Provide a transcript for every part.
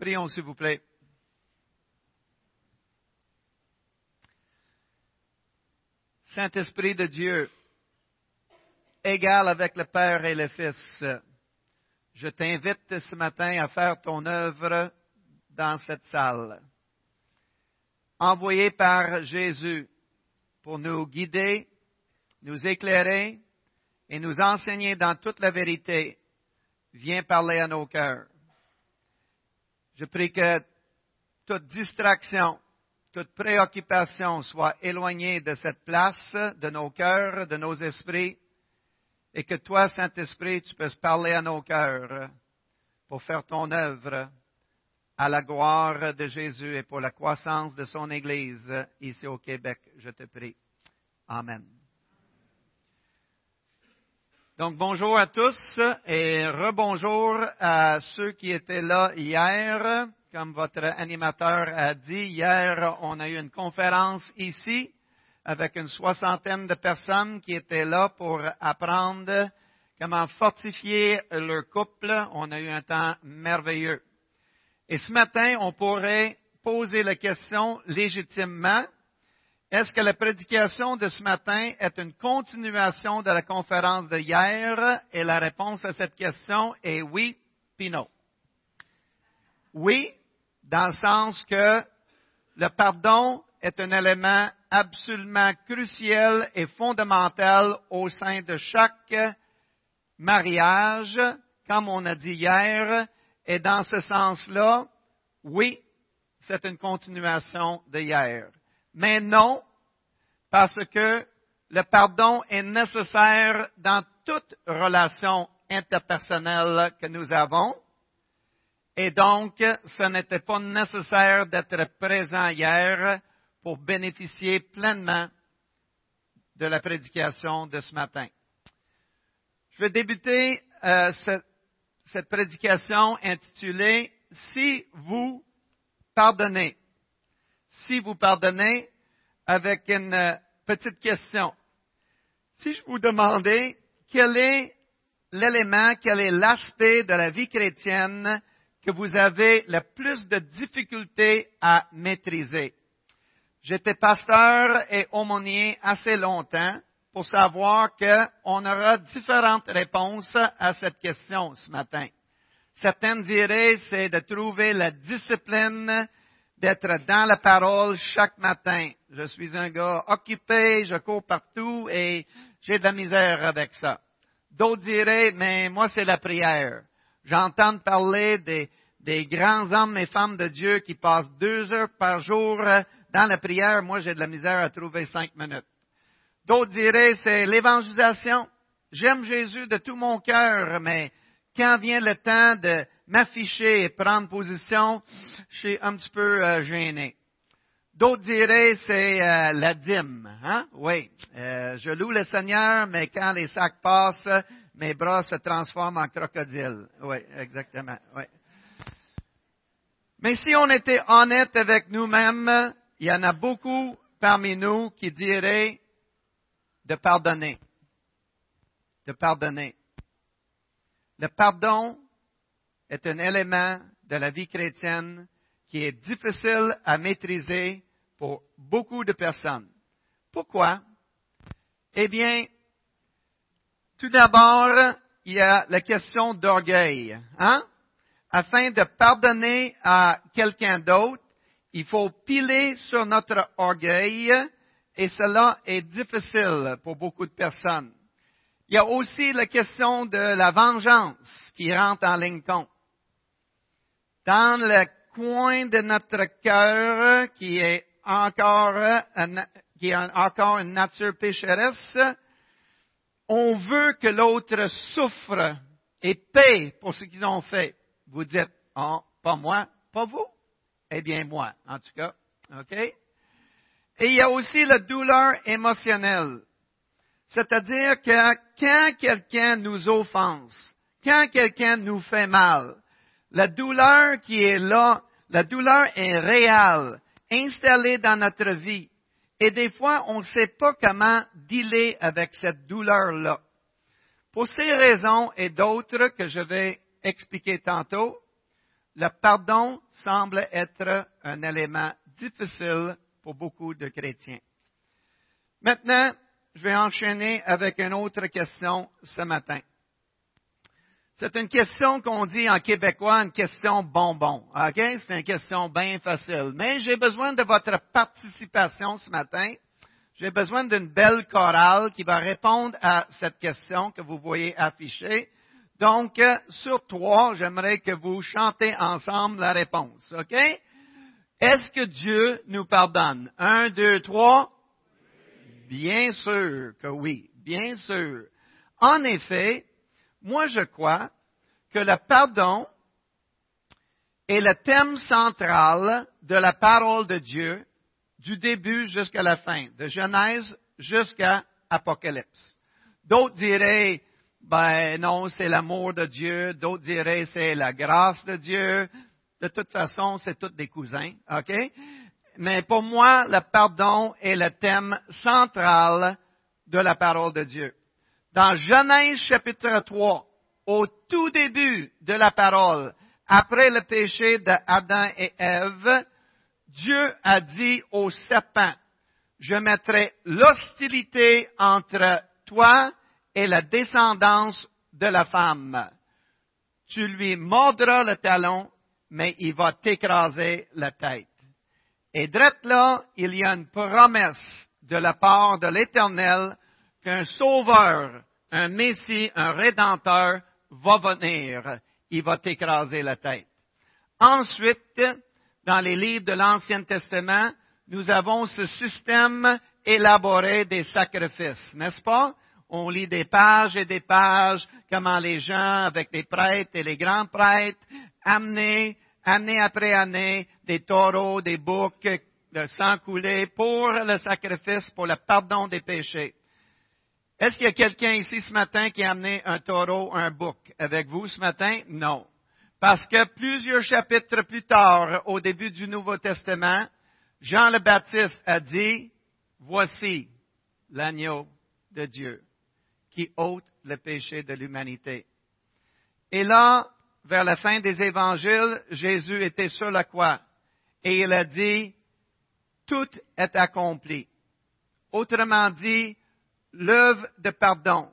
Prions, s'il vous plaît. Saint-Esprit de Dieu, égal avec le Père et le Fils, je t'invite ce matin à faire ton œuvre dans cette salle. Envoyé par Jésus pour nous guider, nous éclairer et nous enseigner dans toute la vérité, viens parler à nos cœurs. Je prie que toute distraction, toute préoccupation soit éloignée de cette place, de nos cœurs, de nos esprits, et que toi, Saint-Esprit, tu puisses parler à nos cœurs pour faire ton œuvre à la gloire de Jésus et pour la croissance de son Église ici au Québec. Je te prie. Amen. Donc bonjour à tous et rebonjour à ceux qui étaient là hier. Comme votre animateur a dit, hier on a eu une conférence ici avec une soixantaine de personnes qui étaient là pour apprendre comment fortifier leur couple. On a eu un temps merveilleux. Et ce matin, on pourrait poser la question légitimement, est-ce que la prédication de ce matin est une continuation de la conférence de hier? Et la réponse à cette question est oui, puis non. Oui, dans le sens que le pardon est un élément absolument crucial et fondamental au sein de chaque mariage, comme on a dit hier, et dans ce sens-là, oui, c'est une continuation de hier. Mais non, parce que le pardon est nécessaire dans toute relation interpersonnelle que nous avons. Et donc, ce n'était pas nécessaire d'être présent hier pour bénéficier pleinement de la prédication de ce matin. Je vais débuter euh, cette, cette prédication intitulée Si vous pardonnez. Si vous pardonnez avec une euh, petite question. Si je vous demandais quel est l'élément, quel est l'aspect de la vie chrétienne que vous avez le plus de difficultés à maîtriser? J'étais pasteur et aumônier assez longtemps pour savoir qu'on aura différentes réponses à cette question ce matin. Certaines diraient c'est de trouver la discipline d'être dans la parole chaque matin. Je suis un gars occupé, je cours partout et j'ai de la misère avec ça. D'autres diraient, mais moi c'est la prière. J'entends parler des, grands hommes et femmes de Dieu qui passent deux heures par jour dans la prière. Moi j'ai de la misère à trouver cinq minutes. D'autres diraient, c'est l'évangélisation. J'aime Jésus de tout mon cœur, mais quand vient le temps de m'afficher et prendre position, je suis un petit peu euh, gêné. D'autres diraient c'est euh, la dîme, hein? Oui, euh, je loue le Seigneur, mais quand les sacs passent, mes bras se transforment en crocodile. Oui, exactement. Oui. Mais si on était honnête avec nous-mêmes, il y en a beaucoup parmi nous qui diraient de pardonner. De pardonner. Le pardon est un élément de la vie chrétienne qui est difficile à maîtriser pour beaucoup de personnes. Pourquoi? Eh bien, tout d'abord, il y a la question d'orgueil. Hein? Afin de pardonner à quelqu'un d'autre, il faut piler sur notre orgueil et cela est difficile pour beaucoup de personnes. Il y a aussi la question de la vengeance qui rentre en ligne compte. Dans le coin de notre cœur qui est encore, qui a encore une nature pécheresse, on veut que l'autre souffre et paie pour ce qu'ils ont fait. Vous dites, oh, pas moi, pas vous. Eh bien, moi, en tout cas. OK? Et il y a aussi la douleur émotionnelle. C'est-à-dire que quand quelqu'un nous offense, quand quelqu'un nous fait mal, la douleur qui est là, la douleur est réelle, installée dans notre vie. Et des fois, on ne sait pas comment dealer avec cette douleur-là. Pour ces raisons et d'autres que je vais expliquer tantôt, le pardon semble être un élément difficile pour beaucoup de chrétiens. Maintenant, je vais enchaîner avec une autre question ce matin. C'est une question qu'on dit en québécois, une question bonbon. OK? C'est une question bien facile. Mais j'ai besoin de votre participation ce matin. J'ai besoin d'une belle chorale qui va répondre à cette question que vous voyez affichée. Donc, euh, sur trois, j'aimerais que vous chantez ensemble la réponse. OK? Est-ce que Dieu nous pardonne? Un, deux, trois. Bien sûr que oui, bien sûr. En effet, moi je crois que le pardon est le thème central de la parole de Dieu du début jusqu'à la fin, de Genèse jusqu'à Apocalypse. D'autres diraient, ben non, c'est l'amour de Dieu, d'autres diraient c'est la grâce de Dieu. De toute façon, c'est tous des cousins, OK? Mais pour moi, le pardon est le thème central de la parole de Dieu. Dans Genèse chapitre 3, au tout début de la parole, après le péché d'Adam et Ève, Dieu a dit au serpent, je mettrai l'hostilité entre toi et la descendance de la femme. Tu lui mordras le talon, mais il va t'écraser la tête. Et drette là, il y a une promesse de la part de l'Éternel qu'un sauveur, un Messie, un Rédempteur va venir. Il va t'écraser la tête. Ensuite, dans les livres de l'Ancien Testament, nous avons ce système élaboré des sacrifices, n'est-ce pas? On lit des pages et des pages, comment les gens, avec les prêtres et les grands prêtres, amenaient année après année, des taureaux, des boucs de sang coulé pour le sacrifice, pour le pardon des péchés. Est-ce qu'il y a quelqu'un ici ce matin qui a amené un taureau, un bouc avec vous ce matin? Non. Parce que plusieurs chapitres plus tard, au début du Nouveau Testament, Jean le Baptiste a dit, voici l'agneau de Dieu qui ôte le péché de l'humanité. Et là, vers la fin des évangiles, Jésus était sur la croix et il a dit, tout est accompli. Autrement dit, l'œuvre de pardon,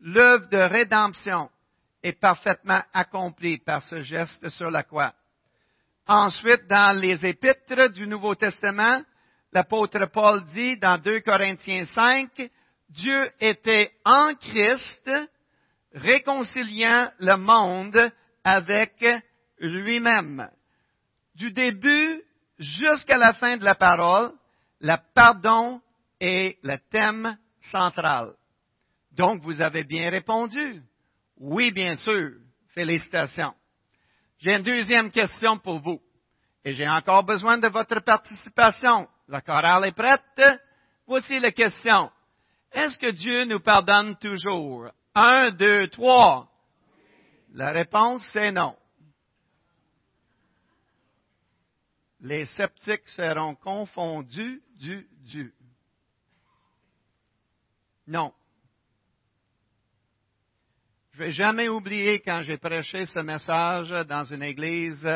l'œuvre de rédemption est parfaitement accomplie par ce geste sur la croix. Ensuite, dans les épîtres du Nouveau Testament, l'apôtre Paul dit dans 2 Corinthiens 5, Dieu était en Christ, réconciliant le monde avec lui-même. Du début jusqu'à la fin de la parole, le pardon est le thème central. Donc, vous avez bien répondu. Oui, bien sûr. Félicitations. J'ai une deuxième question pour vous. Et j'ai encore besoin de votre participation. La chorale est prête. Voici la question. Est-ce que Dieu nous pardonne toujours? Un, deux, trois. La réponse, c'est non. Les sceptiques seront confondus du Dieu. Non. Je vais jamais oublier quand j'ai prêché ce message dans une église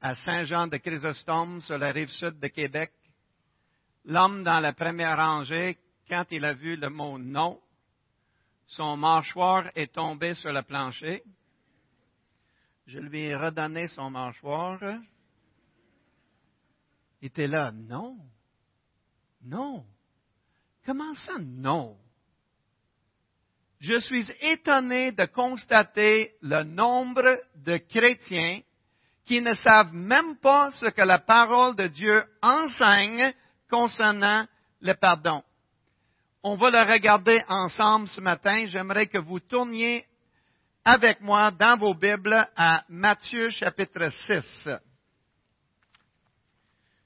à Saint-Jean de Chrysostome sur la rive sud de Québec. L'homme dans la première rangée, quand il a vu le mot non, son mâchoire est tombé sur le plancher. Je lui ai redonné son mâchoire. Il était là, non, non. Comment ça, non? Je suis étonné de constater le nombre de chrétiens qui ne savent même pas ce que la parole de Dieu enseigne concernant le pardon. On va le regarder ensemble ce matin. J'aimerais que vous tourniez avec moi dans vos Bibles à Matthieu chapitre 6.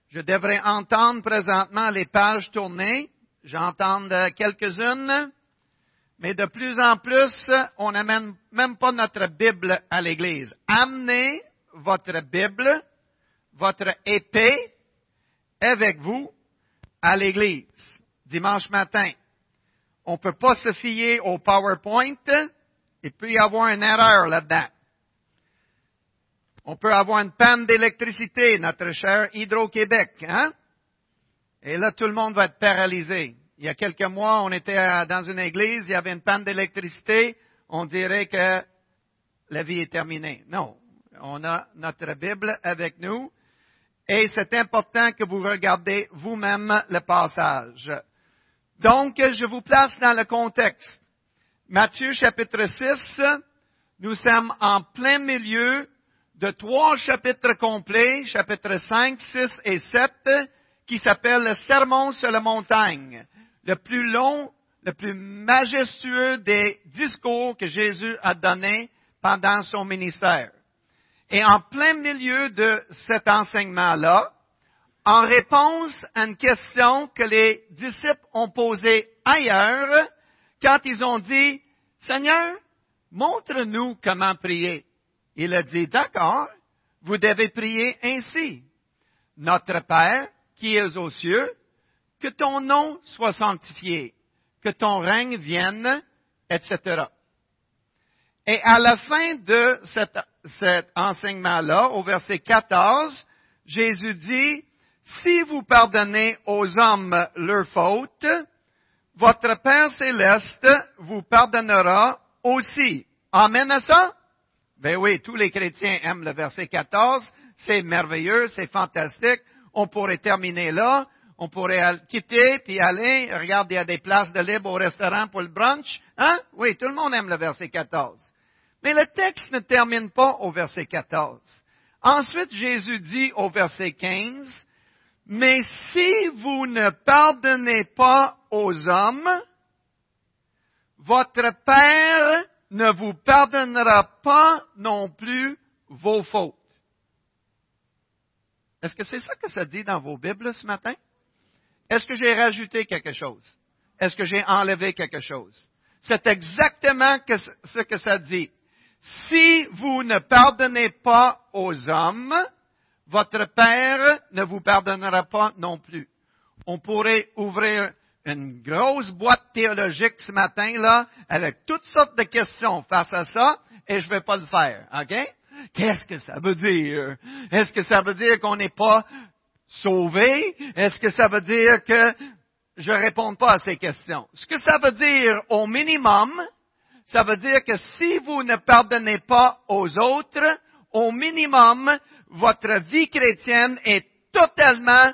Je devrais entendre présentement les pages tournées. J'entends quelques-unes, mais de plus en plus, on n'amène même pas notre Bible à l'église. Amenez votre Bible, votre épée avec vous à l'église dimanche matin. On ne peut pas se fier au PowerPoint il peut y avoir une erreur là-dedans. On peut avoir une panne d'électricité, notre cher Hydro-Québec, hein? Et là, tout le monde va être paralysé. Il y a quelques mois, on était dans une église, il y avait une panne d'électricité, on dirait que la vie est terminée. Non, on a notre Bible avec nous et c'est important que vous regardez vous-même le passage. Donc, je vous place dans le contexte. Matthieu chapitre 6, nous sommes en plein milieu de trois chapitres complets, chapitres 5, 6 et 7, qui s'appellent le Sermon sur la montagne, le plus long, le plus majestueux des discours que Jésus a donnés pendant son ministère. Et en plein milieu de cet enseignement-là, en réponse à une question que les disciples ont posée ailleurs, quand ils ont dit, Seigneur, montre-nous comment prier. Il a dit, d'accord, vous devez prier ainsi. Notre Père, qui es aux cieux, que ton nom soit sanctifié, que ton règne vienne, etc. Et à la fin de cet, cet enseignement-là, au verset 14, Jésus dit, si vous pardonnez aux hommes leurs fautes, votre Père céleste vous pardonnera aussi. Amen à ça? Ben oui, tous les chrétiens aiment le verset 14. C'est merveilleux, c'est fantastique. On pourrait terminer là. On pourrait quitter puis aller. Regarde, il y a des places de libre au restaurant pour le brunch. Hein? Oui, tout le monde aime le verset 14. Mais le texte ne termine pas au verset 14. Ensuite, Jésus dit au verset 15, Mais si vous ne pardonnez pas aux hommes, votre Père ne vous pardonnera pas non plus vos fautes. Est-ce que c'est ça que ça dit dans vos Bibles ce matin? Est-ce que j'ai rajouté quelque chose? Est-ce que j'ai enlevé quelque chose? C'est exactement ce que ça dit. Si vous ne pardonnez pas aux hommes, votre Père ne vous pardonnera pas non plus. On pourrait ouvrir une grosse boîte théologique ce matin, là, avec toutes sortes de questions face à ça, et je vais pas le faire, OK? Qu'est-ce que ça veut dire? Est-ce que ça veut dire qu'on n'est pas sauvé? Est-ce que ça veut dire que je réponds pas à ces questions? Ce que ça veut dire au minimum, ça veut dire que si vous ne pardonnez pas aux autres, au minimum, votre vie chrétienne est totalement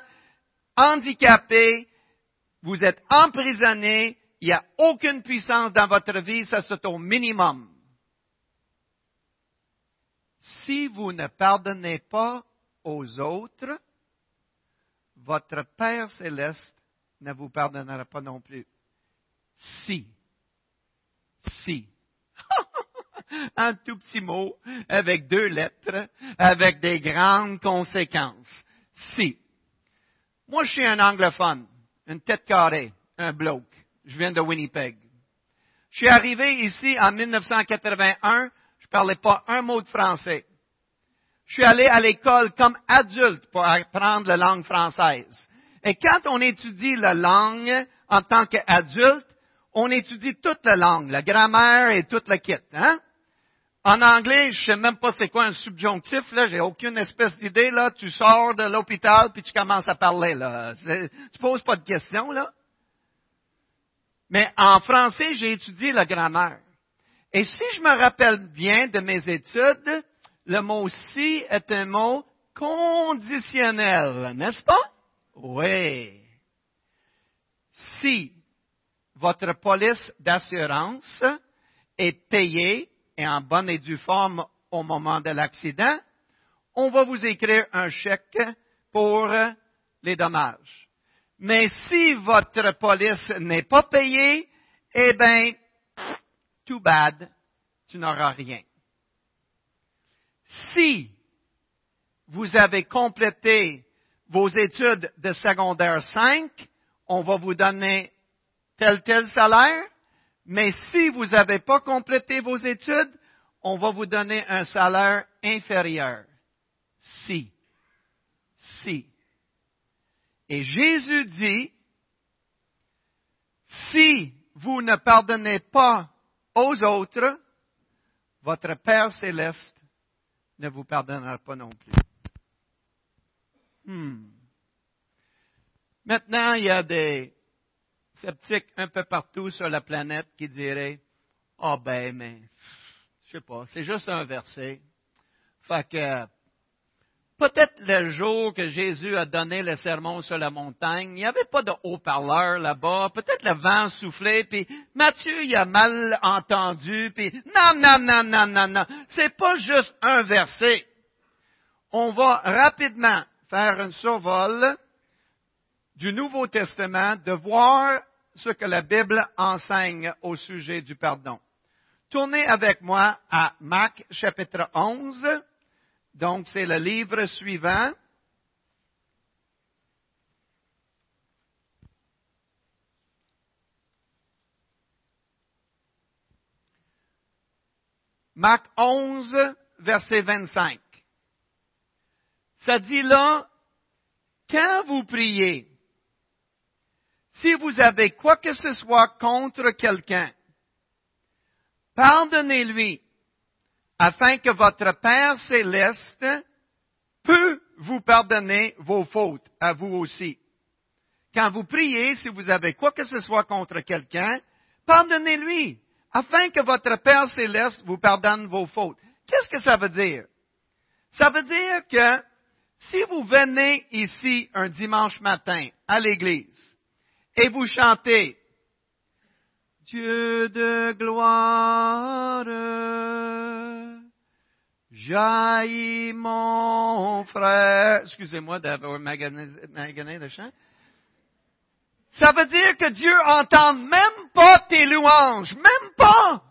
handicapée, vous êtes emprisonné, il n'y a aucune puissance dans votre vie, ça c'est au minimum. Si vous ne pardonnez pas aux autres, votre Père céleste ne vous pardonnera pas non plus. Si si. Un tout petit mot avec deux lettres, avec des grandes conséquences. Si. Moi, je suis un anglophone, une tête carrée, un bloke. Je viens de Winnipeg. Je suis arrivé ici en 1981, je parlais pas un mot de français. Je suis allé à l'école comme adulte pour apprendre la langue française. Et quand on étudie la langue en tant qu'adulte, on étudie toute la langue, la grammaire et toute la kit. Hein? En anglais, je sais même pas c'est quoi un subjonctif, là, j'ai aucune espèce d'idée, là. Tu sors de l'hôpital puis tu commences à parler, là. Tu poses pas de questions, là. Mais en français, j'ai étudié la grammaire. Et si je me rappelle bien de mes études, le mot si est un mot conditionnel, n'est-ce pas? Oui. Si votre police d'assurance est payée en bonne et due forme au moment de l'accident, on va vous écrire un chèque pour les dommages. Mais si votre police n'est pas payée, eh bien, too bad, tu n'auras rien. Si vous avez complété vos études de secondaire 5, on va vous donner tel tel salaire, mais si vous n'avez pas complété vos études, on va vous donner un salaire inférieur. Si. Si. Et Jésus dit, si vous ne pardonnez pas aux autres, votre Père céleste ne vous pardonnera pas non plus. Hmm. Maintenant, il y a des sceptiques un peu partout sur la planète qui diraient, oh ben, mais, je sais pas, c'est juste un verset. Fait que, peut-être le jour que Jésus a donné le sermon sur la montagne, il n'y avait pas de haut-parleur là-bas, peut-être le vent soufflait, puis Matthieu, il a mal entendu, puis non, non, non, non, non, non, c'est pas juste un verset. On va rapidement faire un survol du Nouveau Testament, de voir ce que la Bible enseigne au sujet du pardon. Tournez avec moi à Marc chapitre 11. Donc, c'est le livre suivant. Marc 11, verset 25. Ça dit là, quand vous priez, si vous avez quoi que ce soit contre quelqu'un, pardonnez-lui, afin que votre Père céleste peut vous pardonner vos fautes à vous aussi. Quand vous priez, si vous avez quoi que ce soit contre quelqu'un, pardonnez-lui, afin que votre Père céleste vous pardonne vos fautes. Qu'est-ce que ça veut dire? Ça veut dire que si vous venez ici un dimanche matin à l'église et vous chantez Dieu de gloire, jaillit mon frère. Excusez-moi d'avoir magané le chant. Ça veut dire que Dieu entend même pas tes louanges, même pas.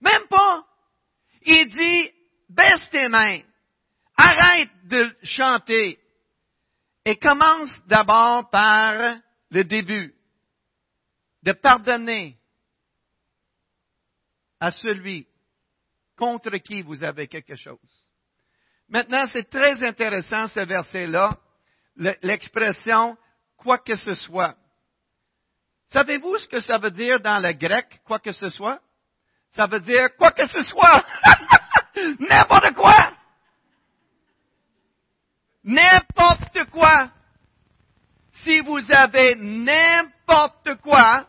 Même pas. Il dit, baisse tes mains, arrête de chanter et commence d'abord par le début, de pardonner à celui contre qui vous avez quelque chose. Maintenant, c'est très intéressant ce verset-là, l'expression quoi que ce soit. Savez-vous ce que ça veut dire dans le grec, quoi que ce soit? Ça veut dire quoi que ce soit. N'importe quoi. N'importe quoi si vous avez n'importe quoi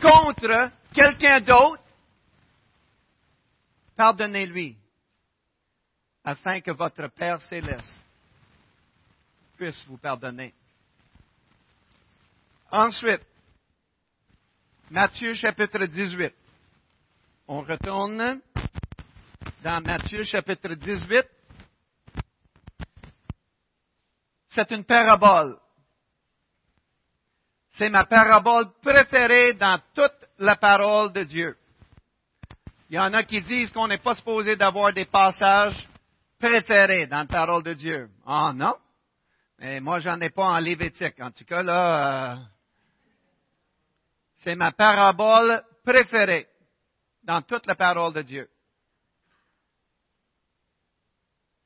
contre quelqu'un d'autre, pardonnez-lui, afin que votre Père céleste puisse vous pardonner. Ensuite, Matthieu chapitre 18. On retourne dans Matthieu chapitre 18. C'est une parabole. C'est ma parabole préférée dans toute la parole de Dieu. Il y en a qui disent qu'on n'est pas supposé d'avoir des passages préférés dans la parole de Dieu. Ah non? Mais moi, j'en ai pas en Lévitique. En tout cas, là, euh, c'est ma parabole préférée dans toute la parole de Dieu.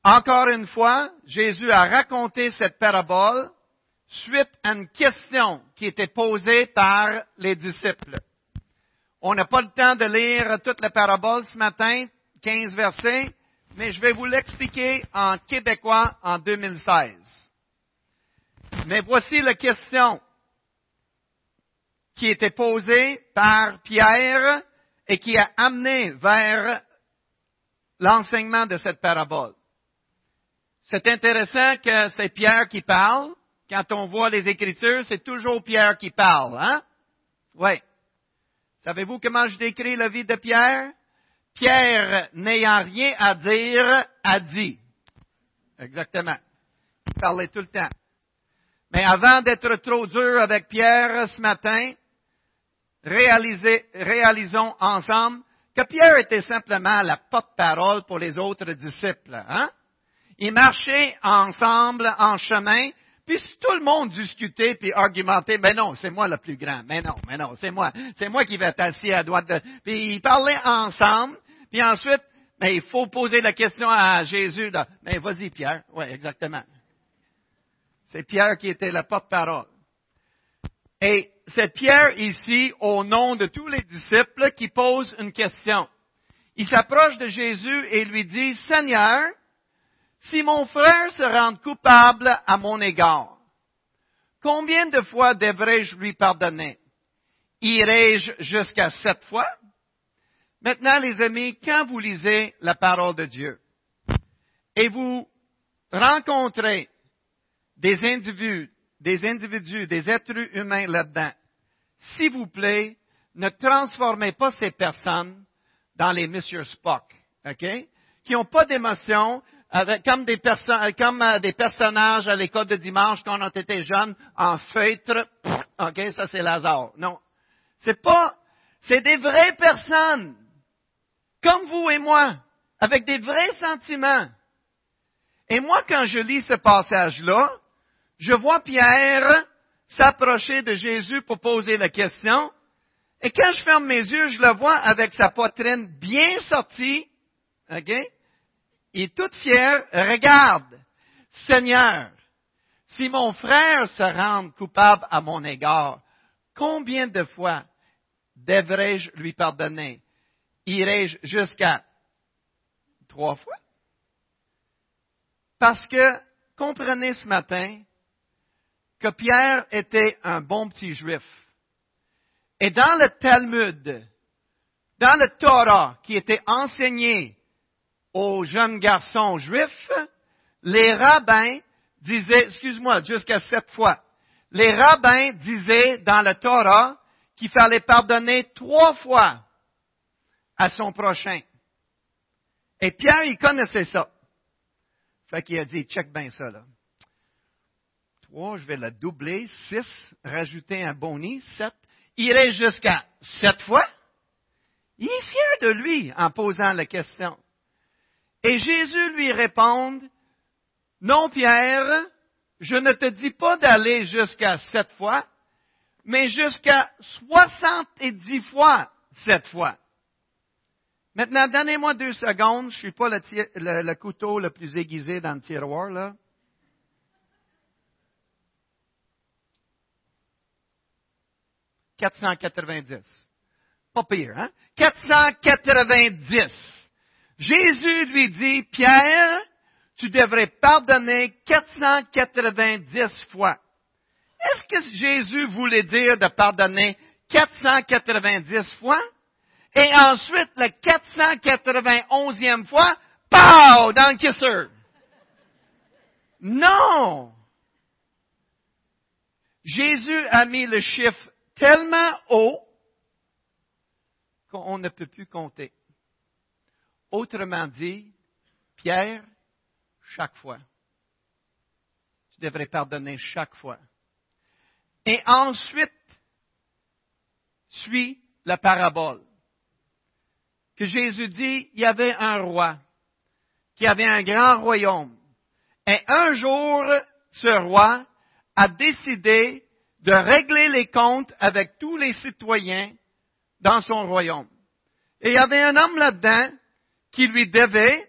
Encore une fois, Jésus a raconté cette parabole suite à une question qui était posée par les disciples. On n'a pas le temps de lire toute la parabole ce matin, 15 versets, mais je vais vous l'expliquer en québécois en 2016. Mais voici la question qui était posée par Pierre et qui a amené vers l'enseignement de cette parabole. C'est intéressant que c'est Pierre qui parle, quand on voit les Écritures, c'est toujours Pierre qui parle, hein? Oui. Savez-vous comment je décris la vie de Pierre? Pierre, n'ayant rien à dire, a dit. Exactement. Il parlait tout le temps. Mais avant d'être trop dur avec Pierre ce matin, réalisons ensemble que Pierre était simplement la porte-parole pour les autres disciples. Hein? Ils marchaient ensemble en chemin, puis si tout le monde discutait puis argumentait, ben non, c'est moi le plus grand. Mais non, mais non, c'est moi. C'est moi qui vais être assis à droite de... Puis ils parlaient ensemble. Puis ensuite, mais il faut poser la question à Jésus. mais vas-y, Pierre. Oui, exactement. C'est Pierre qui était la porte-parole. Et c'est Pierre ici, au nom de tous les disciples, qui pose une question. il s'approche de Jésus et lui dit, Seigneur, si mon frère se rend coupable à mon égard, combien de fois devrais-je lui pardonner? Irai-je jusqu'à sept fois? Maintenant, les amis, quand vous lisez la parole de Dieu et vous rencontrez des individus, des individus, des êtres humains là-dedans, s'il vous plaît, ne transformez pas ces personnes dans les Monsieur Spock, OK? Qui n'ont pas d'émotion, comme, des, comme euh, des personnages à l'école de dimanche quand on était jeunes, en feutre, OK, ça c'est Lazare. Non. C'est pas, c'est des vraies personnes, comme vous et moi, avec des vrais sentiments. Et moi, quand je lis ce passage-là, je vois Pierre s'approcher de Jésus pour poser la question. Et quand je ferme mes yeux, je le vois avec sa poitrine bien sortie. OK? Il est tout fier. Regarde, Seigneur, si mon frère se rend coupable à mon égard, combien de fois devrais-je lui pardonner? Irai-je jusqu'à trois fois? Parce que, comprenez ce matin, que Pierre était un bon petit juif. Et dans le Talmud, dans le Torah qui était enseigné aux jeunes garçons juifs, les rabbins disaient, excuse-moi, jusqu'à sept fois, les rabbins disaient dans le Torah qu'il fallait pardonner trois fois à son prochain. Et Pierre, il connaissait ça. Fait qu'il a dit, check bien ça, là je vais la doubler, six, rajouter un boni, sept, irait jusqu'à sept fois. Il est fier de lui en posant la question. Et Jésus lui répond, non Pierre, je ne te dis pas d'aller jusqu'à sept fois, mais jusqu'à soixante-dix fois sept fois. Maintenant, donnez-moi deux secondes, je suis pas le, le, couteau le plus aiguisé dans le tiroir, là. 490. Pas pire, hein? 490. Jésus lui dit, Pierre, tu devrais pardonner 490 fois. Est-ce que Jésus voulait dire de pardonner 490 fois? Et ensuite, la 491e fois, pow, dans le kisser. Non! Jésus a mis le chiffre tellement haut qu'on ne peut plus compter. Autrement dit, Pierre, chaque fois. Tu devrais pardonner chaque fois. Et ensuite, suit la parabole. Que Jésus dit, il y avait un roi qui avait un grand royaume. Et un jour, ce roi a décidé de régler les comptes avec tous les citoyens dans son royaume. Et il y avait un homme là-dedans qui lui devait,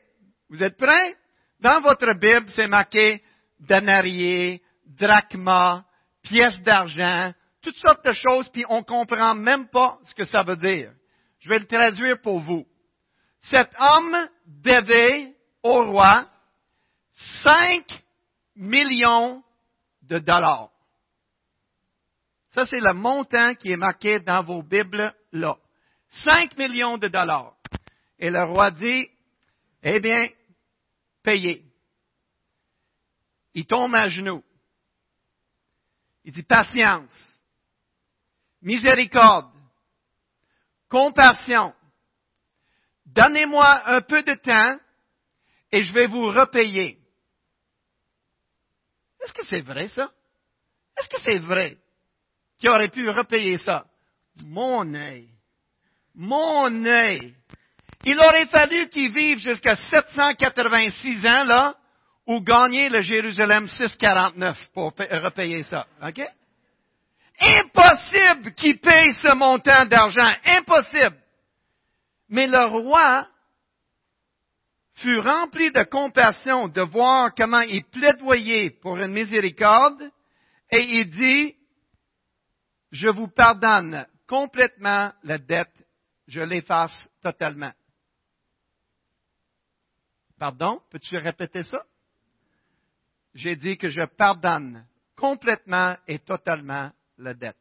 vous êtes prêts? Dans votre Bible, c'est marqué denarié, drachma, pièces d'argent, toutes sortes de choses, puis on comprend même pas ce que ça veut dire. Je vais le traduire pour vous. Cet homme devait au roi 5 millions de dollars. Ça, c'est le montant qui est marqué dans vos Bibles là. 5 millions de dollars. Et le roi dit, eh bien, payez. Il tombe à genoux. Il dit, patience, miséricorde, compassion. Donnez-moi un peu de temps et je vais vous repayer. Est-ce que c'est vrai ça? Est-ce que c'est vrai? qui aurait pu repayer ça? Mon œil. Mon œil. Il aurait fallu qu'il vive jusqu'à 786 ans, là, ou gagner le Jérusalem 649 pour repayer ça. Impossible qu'il paye ce montant d'argent. Impossible. Mais le roi fut rempli de compassion de voir comment il plaidoyait pour une miséricorde et il dit, je vous pardonne complètement la dette, je l'efface totalement. Pardon, peux-tu répéter ça? J'ai dit que je pardonne complètement et totalement la dette.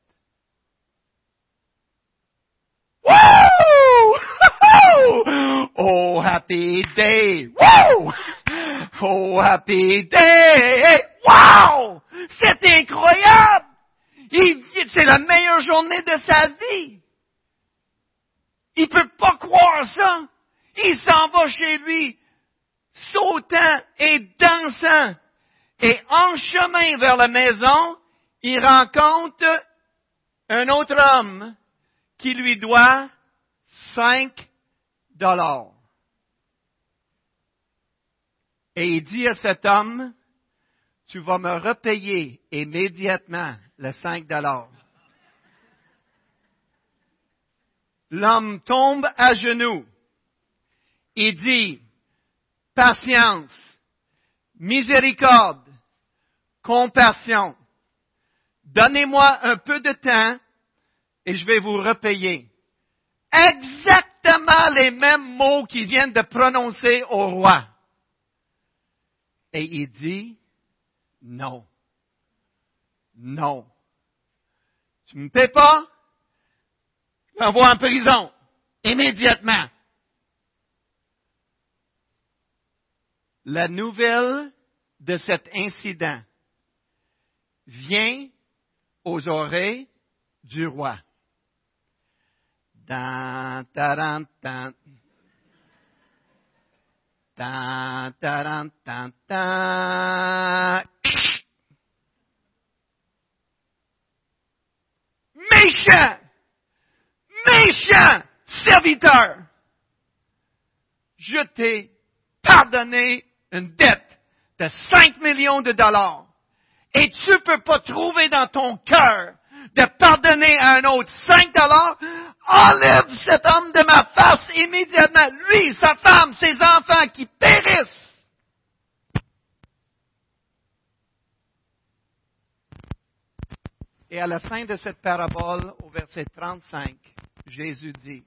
Woo! Oh, happy day! Woo! Oh, happy day! Wow! C'est incroyable! C'est la meilleure journée de sa vie. Il peut pas croire ça. Il s'en va chez lui, sautant et dansant. Et en chemin vers la maison, il rencontre un autre homme qui lui doit cinq dollars. Et il dit à cet homme, tu vas me repayer immédiatement les cinq dollars. L'homme tombe à genoux. Il dit, patience, miséricorde, compassion. Donnez-moi un peu de temps et je vais vous repayer. Exactement les mêmes mots qu'il vient de prononcer au roi. Et il dit, non. Non. Tu me paies pas? T'envoies en prison. Immédiatement. La nouvelle de cet incident vient aux oreilles du roi. Dan, taran, tan. Méchant! Méchant serviteur! Je t'ai pardonné une dette de 5 millions de dollars. Et tu ne peux pas trouver dans ton cœur de pardonner à un autre 5 dollars. Enlève cet homme de ma face immédiatement. Lui, sa femme, ses enfants qui périssent. Et à la fin de cette parabole, au verset 35, Jésus dit,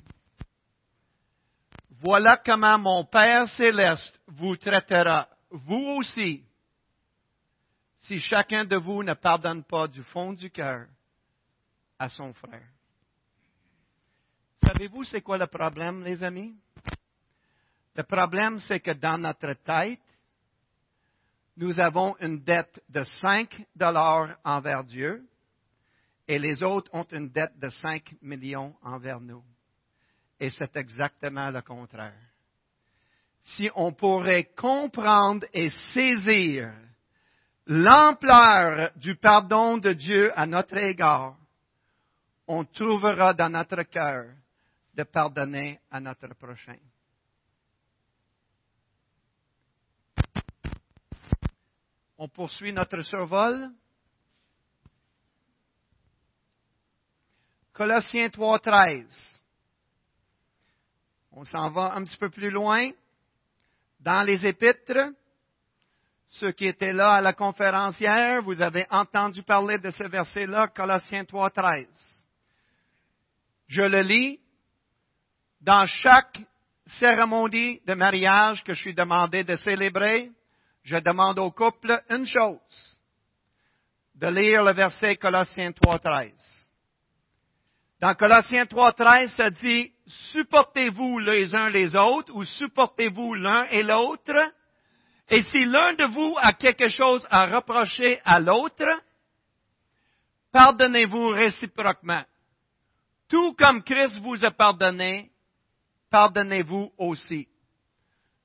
Voilà comment mon Père céleste vous traitera, vous aussi, si chacun de vous ne pardonne pas du fond du cœur à son frère. Savez-vous c'est quoi le problème, les amis? Le problème, c'est que dans notre tête, nous avons une dette de 5 dollars envers Dieu et les autres ont une dette de 5 millions envers nous. Et c'est exactement le contraire. Si on pourrait comprendre et saisir l'ampleur du pardon de Dieu à notre égard, on trouvera dans notre cœur de pardonner à notre prochain. On poursuit notre survol. Colossiens 3.13. On s'en va un petit peu plus loin. Dans les épîtres, ceux qui étaient là à la conférence hier, vous avez entendu parler de ce verset-là, Colossiens 3.13. Je le lis. Dans chaque cérémonie de mariage que je suis demandé de célébrer, je demande au couple une chose, de lire le verset Colossiens 3.13. Dans Colossiens 3.13, ça dit, supportez-vous les uns les autres ou supportez-vous l'un et l'autre? Et si l'un de vous a quelque chose à reprocher à l'autre, pardonnez-vous réciproquement. Tout comme Christ vous a pardonné, pardonnez-vous aussi.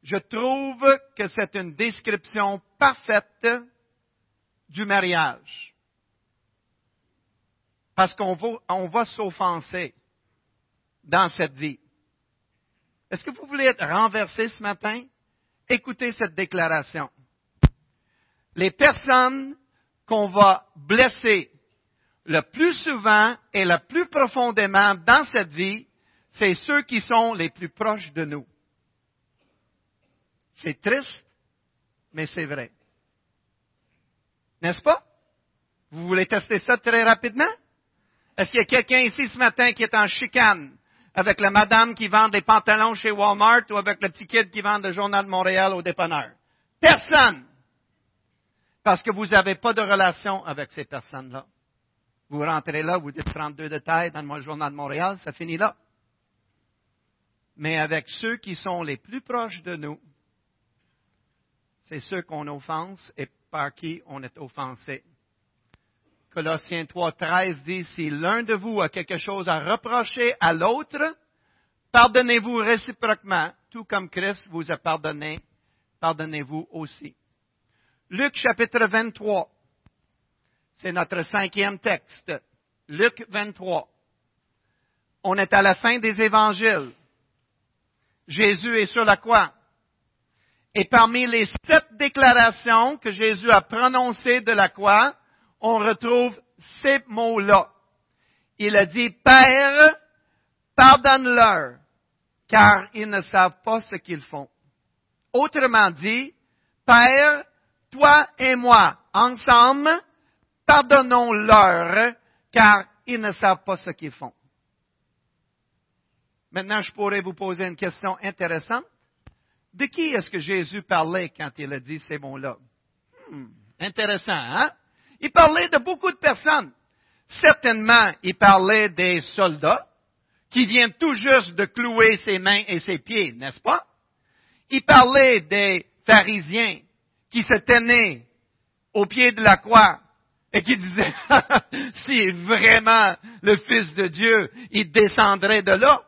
Je trouve que c'est une description parfaite du mariage parce qu'on va, on va s'offenser dans cette vie. Est-ce que vous voulez être renversé ce matin? Écoutez cette déclaration. Les personnes qu'on va blesser le plus souvent et le plus profondément dans cette vie, c'est ceux qui sont les plus proches de nous. C'est triste, mais c'est vrai. N'est-ce pas? Vous voulez tester ça très rapidement? Est-ce qu'il y a quelqu'un ici ce matin qui est en chicane avec la madame qui vend des pantalons chez Walmart ou avec le petit kid qui vend le journal de Montréal au dépanneur? Personne. Parce que vous n'avez pas de relation avec ces personnes-là. Vous rentrez là, vous dites 32 de taille dans le journal de Montréal, ça finit là. Mais avec ceux qui sont les plus proches de nous, c'est ceux qu'on offense et par qui on est offensé. Colossiens 3, 13 dit, si l'un de vous a quelque chose à reprocher à l'autre, pardonnez-vous réciproquement, tout comme Christ vous a pardonné, pardonnez-vous aussi. Luc chapitre 23, c'est notre cinquième texte. Luc 23. On est à la fin des évangiles. Jésus est sur la croix. Et parmi les sept déclarations que Jésus a prononcées de la croix, on retrouve ces mots-là. Il a dit, Père, pardonne-leur, car ils ne savent pas ce qu'ils font. Autrement dit, Père, toi et moi, ensemble, pardonnons-leur, car ils ne savent pas ce qu'ils font. Maintenant, je pourrais vous poser une question intéressante. De qui est-ce que Jésus parlait quand il a dit ces mots-là? Hmm, intéressant, hein? Il parlait de beaucoup de personnes. Certainement, il parlait des soldats qui viennent tout juste de clouer ses mains et ses pieds, n'est-ce pas? Il parlait des pharisiens qui se tenaient au pied de la croix et qui disaient, si vraiment le Fils de Dieu, il descendrait de là.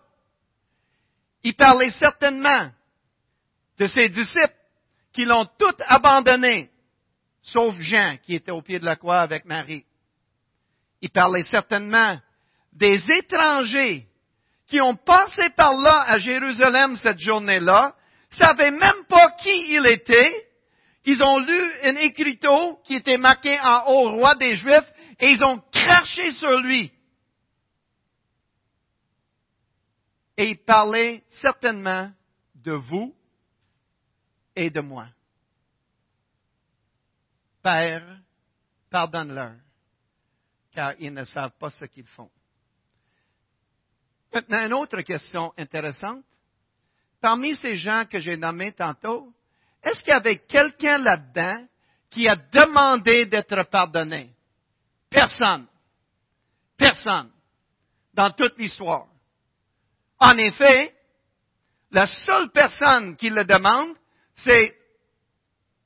Il parlait certainement de ses disciples qui l'ont tout abandonné sauf Jean qui était au pied de la croix avec Marie. Il parlait certainement des étrangers qui ont passé par là à Jérusalem cette journée-là, savaient même pas qui il était. Ils ont lu un écriteau qui était marqué en haut roi des Juifs et ils ont craché sur lui. Et il parlait certainement de vous et de moi. Père, pardonne-leur, car ils ne savent pas ce qu'ils font. Maintenant, une autre question intéressante. Parmi ces gens que j'ai nommés tantôt, est-ce qu'il y avait quelqu'un là-dedans qui a demandé d'être pardonné? Personne. Personne. Dans toute l'histoire. En effet, la seule personne qui le demande, c'est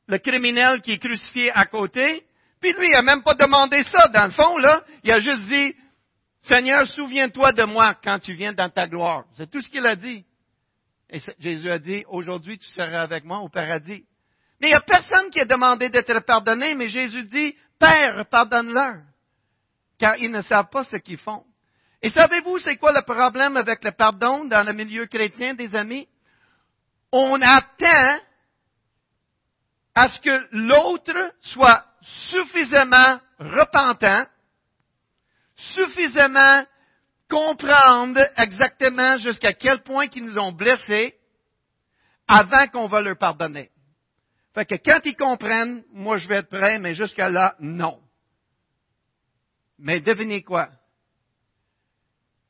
le criminel qui est crucifié à côté, puis lui, il n'a même pas demandé ça, dans le fond, là. Il a juste dit, Seigneur, souviens-toi de moi quand tu viens dans ta gloire. C'est tout ce qu'il a dit. Et Jésus a dit, aujourd'hui, tu seras avec moi au paradis. Mais il n'y a personne qui a demandé d'être pardonné, mais Jésus dit, Père, pardonne-leur, car ils ne savent pas ce qu'ils font. Et savez-vous, c'est quoi le problème avec le pardon dans le milieu chrétien, des amis? On attend à ce que l'autre soit suffisamment repentant, suffisamment comprendre exactement jusqu'à quel point ils nous ont blessés avant qu'on va leur pardonner. Fait que quand ils comprennent, moi je vais être prêt, mais jusqu'à là, non. Mais devinez quoi?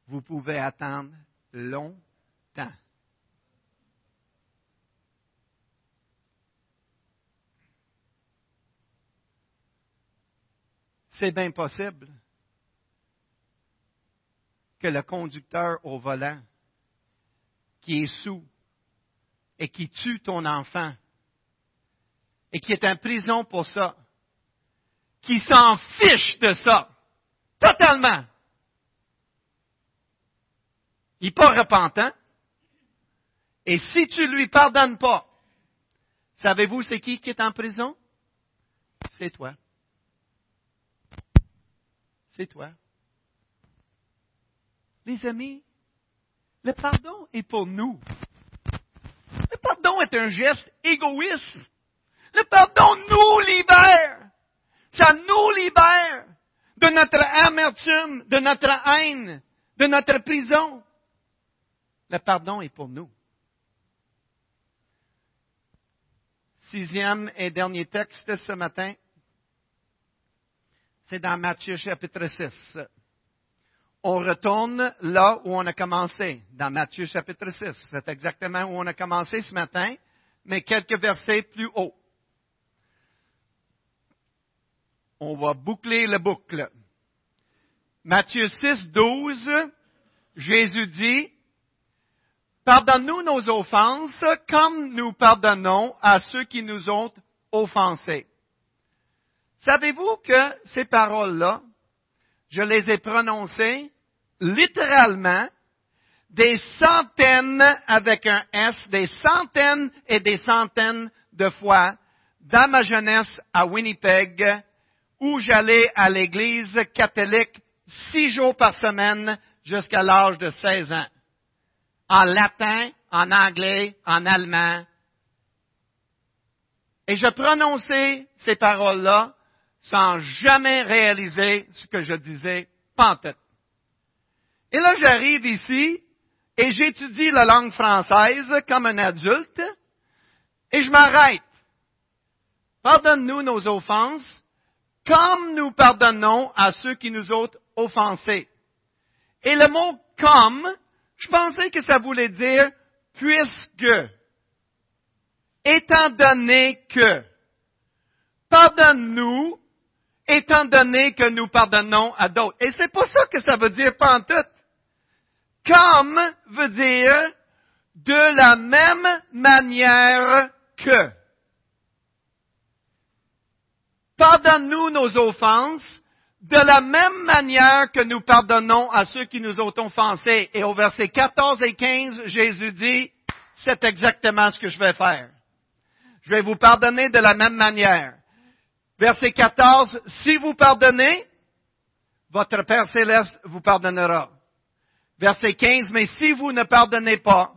Vous pouvez attendre longtemps. C'est bien possible que le conducteur au volant, qui est sous et qui tue ton enfant, et qui est en prison pour ça, qui s'en fiche de ça, totalement. Il n'est pas repentant. Et si tu lui pardonnes pas, savez-vous c'est qui qui est en prison? C'est toi c'est toi. Les amis, le pardon est pour nous. Le pardon est un geste égoïste. Le pardon nous libère. Ça nous libère de notre amertume, de notre haine, de notre prison. Le pardon est pour nous. Sixième et dernier texte ce matin, c'est dans Matthieu chapitre 6. on retourne là où on a commencé, dans Matthieu chapitre 6. C'est exactement où on a commencé ce matin, mais quelques versets plus haut. On va boucler la boucle. Matthieu 6, 12, Jésus dit, Pardonne-nous nos offenses comme nous pardonnons à ceux qui nous ont offensés. Savez-vous que ces paroles-là, je les ai prononcées littéralement des centaines avec un S, des centaines et des centaines de fois dans ma jeunesse à Winnipeg, où j'allais à l'église catholique six jours par semaine jusqu'à l'âge de 16 ans. En latin, en anglais, en allemand. Et je prononçais ces paroles-là sans jamais réaliser ce que je disais pantoute. Et là, j'arrive ici et j'étudie la langue française comme un adulte et je m'arrête. Pardonne-nous nos offenses comme nous pardonnons à ceux qui nous ont offensés. Et le mot comme, je pensais que ça voulait dire puisque, étant donné que, pardonne-nous, étant donné que nous pardonnons à d'autres. Et c'est pas ça que ça veut dire pantoute. Comme veut dire de la même manière que. Pardonne-nous nos offenses de la même manière que nous pardonnons à ceux qui nous ont offensés. Et au verset 14 et 15, Jésus dit, c'est exactement ce que je vais faire. Je vais vous pardonner de la même manière. Verset 14, si vous pardonnez, votre Père céleste vous pardonnera. Verset 15, mais si vous ne pardonnez pas,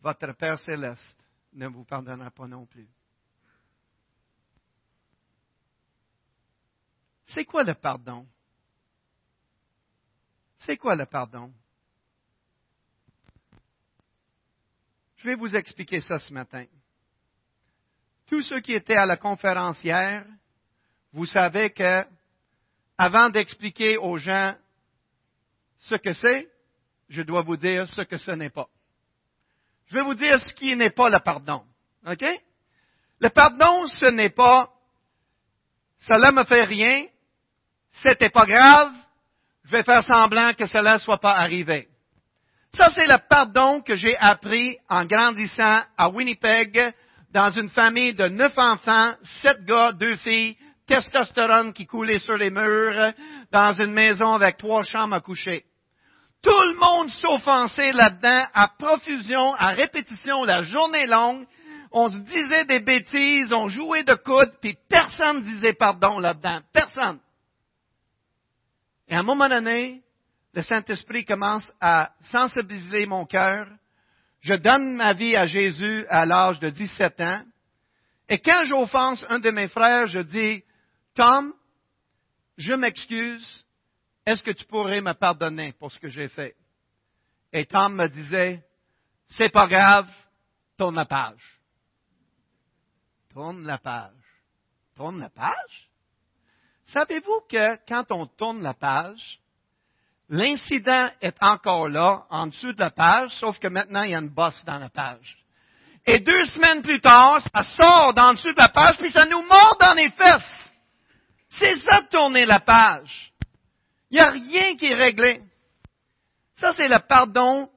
votre Père céleste ne vous pardonnera pas non plus. C'est quoi le pardon? C'est quoi le pardon? Je vais vous expliquer ça ce matin. Tous ceux qui étaient à la conférence hier, vous savez que, avant d'expliquer aux gens ce que c'est, je dois vous dire ce que ce n'est pas. Je vais vous dire ce qui n'est pas le pardon. OK? Le pardon, ce n'est pas, cela me fait rien, c'était pas grave, je vais faire semblant que cela ne soit pas arrivé. Ça, c'est le pardon que j'ai appris en grandissant à Winnipeg, dans une famille de neuf enfants, sept gars, deux filles, testostérone qui coulait sur les murs, dans une maison avec trois chambres à coucher. Tout le monde s'offensait là-dedans à profusion, à répétition, la journée longue. On se disait des bêtises, on jouait de coude, puis personne disait pardon là-dedans. Personne. Et à un moment donné, le Saint-Esprit commence à sensibiliser mon cœur. Je donne ma vie à Jésus à l'âge de 17 ans. Et quand j'offense un de mes frères, je dis, Tom, je m'excuse, est-ce que tu pourrais me pardonner pour ce que j'ai fait? Et Tom me disait, c'est pas grave, tourne la page. Tourne la page. Tourne la page? Savez-vous que quand on tourne la page, l'incident est encore là, en dessous de la page, sauf que maintenant il y a une bosse dans la page. Et deux semaines plus tard, ça sort d'en dessous de la page, puis ça nous mord dans les fesses. C'est ça de tourner la page. Il n'y a rien qui est réglé. Ça, c'est le pardon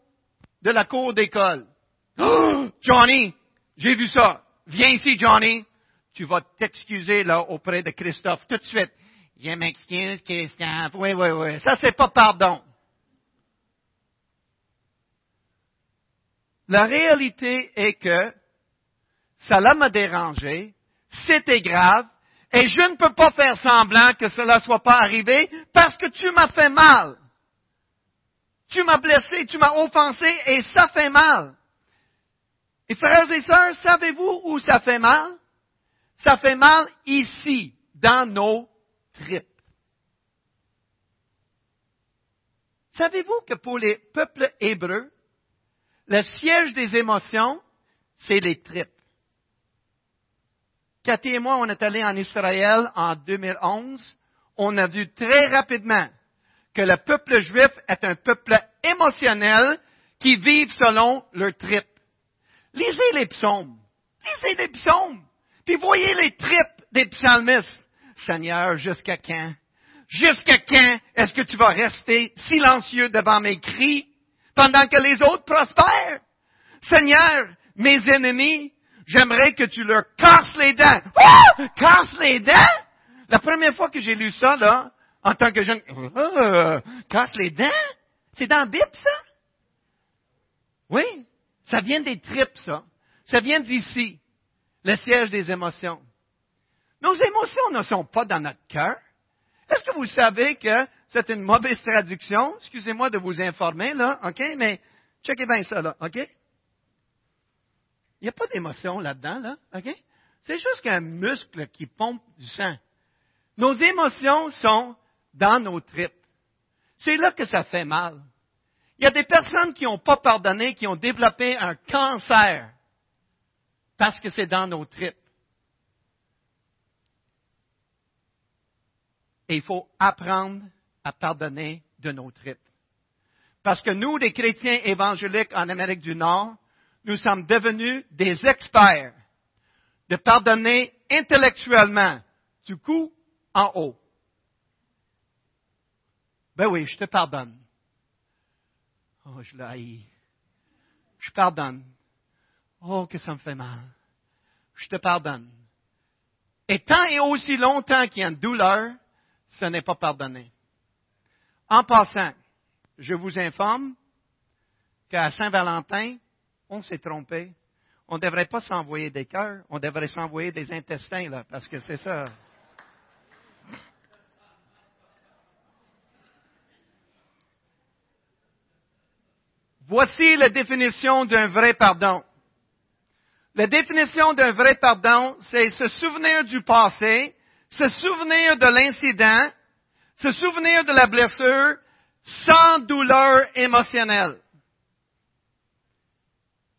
de la cour d'école. Oh, Johnny, j'ai vu ça. Viens ici, Johnny. Tu vas t'excuser là auprès de Christophe tout de suite. Je m'excuse, Christophe. Oui, oui, oui. Ça, c'est pas pardon. La réalité est que ça m'a dérangé, c'était grave, et je ne peux pas faire semblant que cela ne soit pas arrivé parce que tu m'as fait mal. Tu m'as blessé, tu m'as offensé et ça fait mal. Et frères et sœurs, savez-vous où ça fait mal? Ça fait mal ici, dans nos tripes. Savez-vous que pour les peuples hébreux, le siège des émotions, c'est les tripes? Cathy et moi, on est allés en Israël en 2011. On a vu très rapidement que le peuple juif est un peuple émotionnel qui vit selon leur trip. Lisez les psaumes. Lisez les psaumes. Puis voyez les tripes des psalmistes. Seigneur, jusqu'à quand? Jusqu'à quand est-ce que tu vas rester silencieux devant mes cris pendant que les autres prospèrent? Seigneur, mes ennemis, j'aimerais que tu leur casses les dents. Ah! Casse les dents? La première fois que j'ai lu ça, là, en tant que jeune, casse les dents? C'est dans la ça? Oui. Ça vient des tripes, ça. Ça vient d'ici. Le siège des émotions. Nos émotions ne sont pas dans notre cœur. Est-ce que vous savez que c'est une mauvaise traduction? Excusez-moi de vous informer, là, OK? Mais checkez bien ça, là, OK? Il n'y a pas d'émotion là-dedans, là, OK? C'est juste qu'un muscle qui pompe du sang. Nos émotions sont dans nos tripes. C'est là que ça fait mal. Il y a des personnes qui n'ont pas pardonné, qui ont développé un cancer parce que c'est dans nos tripes. Et il faut apprendre à pardonner de nos tripes. Parce que nous, les chrétiens évangéliques en Amérique du Nord, nous sommes devenus des experts de pardonner intellectuellement, du coup en haut. Ben oui, je te pardonne. Oh, je l'ai Je pardonne. Oh, que ça me fait mal. Je te pardonne. Et tant et aussi longtemps qu'il y a une douleur, ce n'est pas pardonné. En passant, je vous informe qu'à Saint-Valentin, on s'est trompé. On ne devrait pas s'envoyer des cœurs, on devrait s'envoyer des intestins, là, parce que c'est ça. Voici la définition d'un vrai pardon. La définition d'un vrai pardon, c'est se souvenir du passé, se souvenir de l'incident, se souvenir de la blessure sans douleur émotionnelle.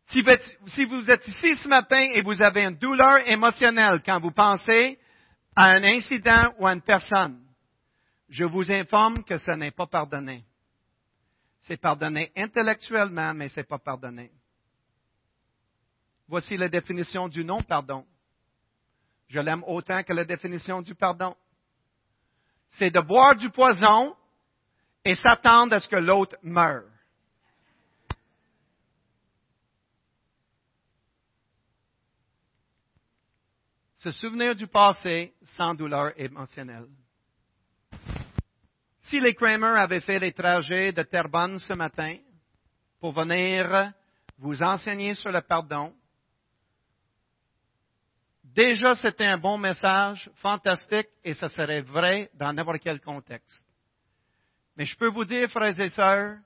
Si vous êtes ici ce matin et vous avez une douleur émotionnelle quand vous pensez à un incident ou à une personne, je vous informe que ce n'est pas pardonné. C'est pardonné intellectuellement, mais ce n'est pas pardonné. Voici la définition du non-pardon. Je l'aime autant que la définition du pardon. C'est de boire du poison et s'attendre à ce que l'autre meure. Se souvenir du passé sans douleur émotionnelle. Si les Kramer avaient fait les trajets de Terrebonne ce matin pour venir vous enseigner sur le pardon, déjà c'était un bon message, fantastique, et ça serait vrai dans n'importe quel contexte. Mais je peux vous dire, frères et sœurs,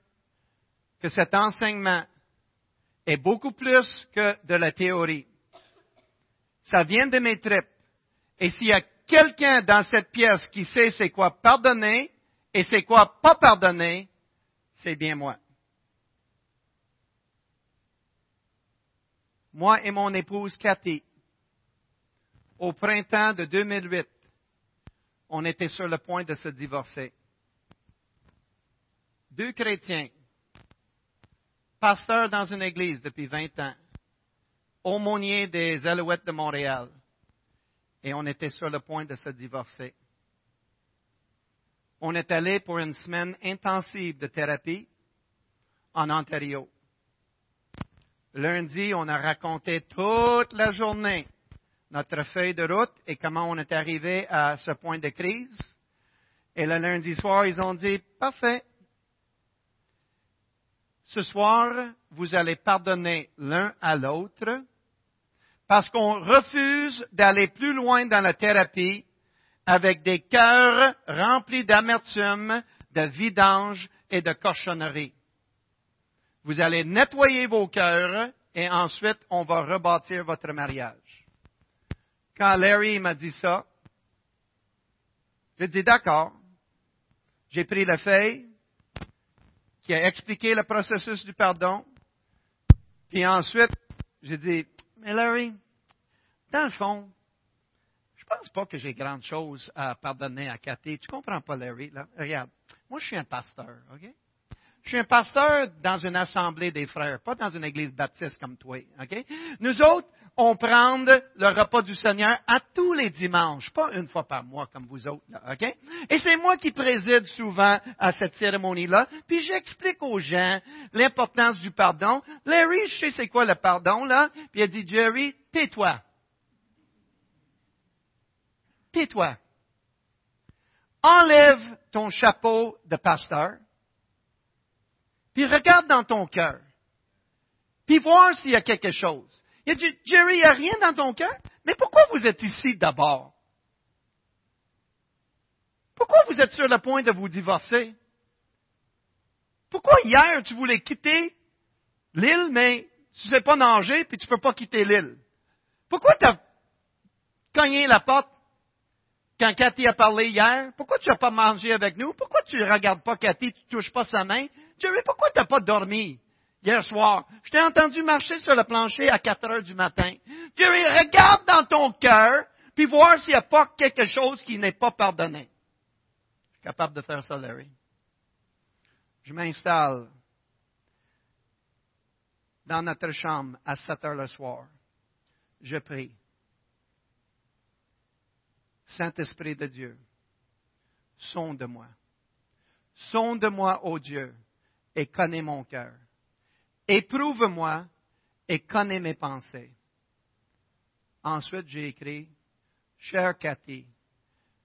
que cet enseignement est beaucoup plus que de la théorie. Ça vient de mes tripes. Et s'il y a quelqu'un dans cette pièce qui sait c'est quoi pardonner, et c'est quoi pas pardonner? C'est bien moi. Moi et mon épouse Cathy, au printemps de 2008, on était sur le point de se divorcer. Deux chrétiens, pasteurs dans une église depuis 20 ans, aumôniers des Alouettes de Montréal, et on était sur le point de se divorcer on est allé pour une semaine intensive de thérapie en Ontario. Lundi, on a raconté toute la journée notre feuille de route et comment on est arrivé à ce point de crise. Et le lundi soir, ils ont dit, parfait. Ce soir, vous allez pardonner l'un à l'autre parce qu'on refuse d'aller plus loin dans la thérapie avec des cœurs remplis d'amertume, de vidange et de cochonnerie. Vous allez nettoyer vos cœurs et ensuite on va rebâtir votre mariage. Quand Larry m'a dit ça, j'ai dit d'accord. J'ai pris la feuille qui a expliqué le processus du pardon. Puis ensuite, j'ai dit, mais Larry, dans le fond, je pense pas que j'ai grande chose à pardonner à Cathy. Tu comprends pas, Larry? Regarde. Moi, je suis un pasteur, OK? Je suis un pasteur dans une assemblée des frères, pas dans une église baptiste comme toi, OK? Nous autres, on prend le repas du Seigneur à tous les dimanches, pas une fois par mois comme vous autres, là? Et c'est moi qui préside souvent à cette cérémonie-là, puis j'explique aux gens l'importance du pardon. Larry, je sais c'est quoi le pardon, là, puis a dit, Jerry, tais-toi. Tais-toi. Enlève ton chapeau de pasteur, puis regarde dans ton cœur, puis voir s'il y a quelque chose. Il a dit, Jerry, il n'y a rien dans ton cœur? Mais pourquoi vous êtes ici d'abord? Pourquoi vous êtes sur le point de vous divorcer? Pourquoi hier tu voulais quitter l'île, mais tu ne sais pas nager, puis tu ne peux pas quitter l'île? Pourquoi tu as cogné la porte quand Cathy a parlé hier? Pourquoi tu n'as pas mangé avec nous? Pourquoi tu ne regardes pas Cathy, tu ne touches pas sa main? Jerry, pourquoi tu n'as pas dormi? Hier soir. Je t'ai entendu marcher sur le plancher à 4 heures du matin. Jerry, regarde dans ton cœur, puis voir s'il n'y a pas quelque chose qui n'est pas pardonné. Je suis capable de faire ça, Larry. Je m'installe dans notre chambre à 7 heures le soir. Je prie. Saint-Esprit de Dieu, sonde-moi. Sonde-moi, ô Dieu, et connais mon cœur Éprouve-moi et connais mes pensées. Ensuite, j'ai écrit, Cher Cathy,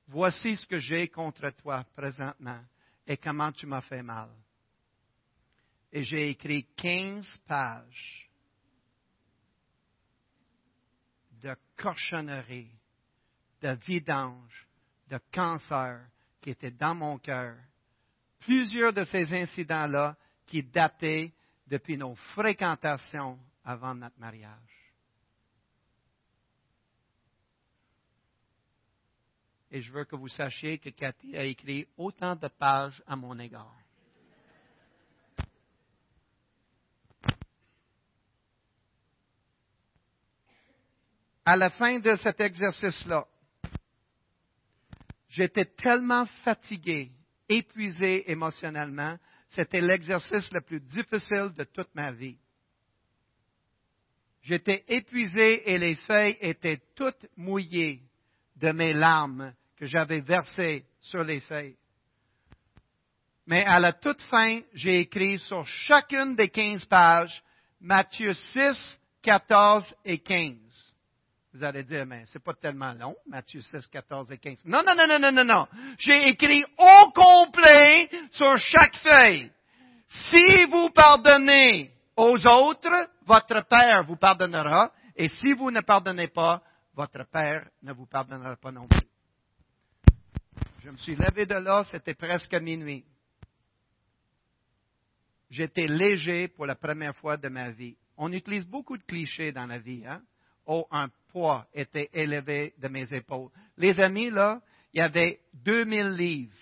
voici ce que j'ai contre toi présentement et comment tu m'as fait mal. Et j'ai écrit 15 pages de cochonnerie, de vidange, de cancer qui étaient dans mon cœur. Plusieurs de ces incidents-là qui dataient depuis nos fréquentations avant notre mariage. Et je veux que vous sachiez que Cathy a écrit autant de pages à mon égard. À la fin de cet exercice-là, j'étais tellement fatigué, épuisé émotionnellement, c'était l'exercice le plus difficile de toute ma vie. J'étais épuisé et les feuilles étaient toutes mouillées de mes larmes que j'avais versées sur les feuilles. Mais à la toute fin, j'ai écrit sur chacune des quinze pages Matthieu 6, 14 et 15. Vous allez dire, mais c'est pas tellement long, Matthieu 6, 14 et 15. Non, non, non, non, non, non, non. J'ai écrit au complet sur chaque feuille. Si vous pardonnez aux autres, votre Père vous pardonnera. Et si vous ne pardonnez pas, votre Père ne vous pardonnera pas non plus. Je me suis levé de là, c'était presque minuit. J'étais léger pour la première fois de ma vie. On utilise beaucoup de clichés dans la vie. Hein? Oh, un poids était élevé de mes épaules. Les amis, là, il y avait 2000 livres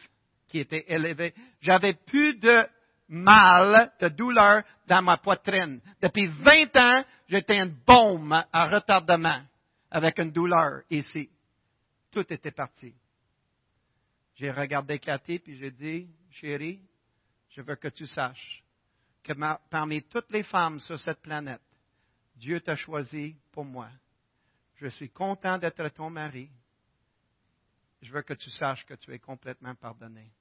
qui étaient élevés. J'avais plus de mal, de douleur dans ma poitrine. Depuis 20 ans, j'étais une bombe à retardement avec une douleur ici. Tout était parti. J'ai regardé Cathy puis j'ai dit, chérie, je veux que tu saches que parmi toutes les femmes sur cette planète, Dieu t'a choisi pour moi. Je suis content d'être ton mari. Je veux que tu saches que tu es complètement pardonné.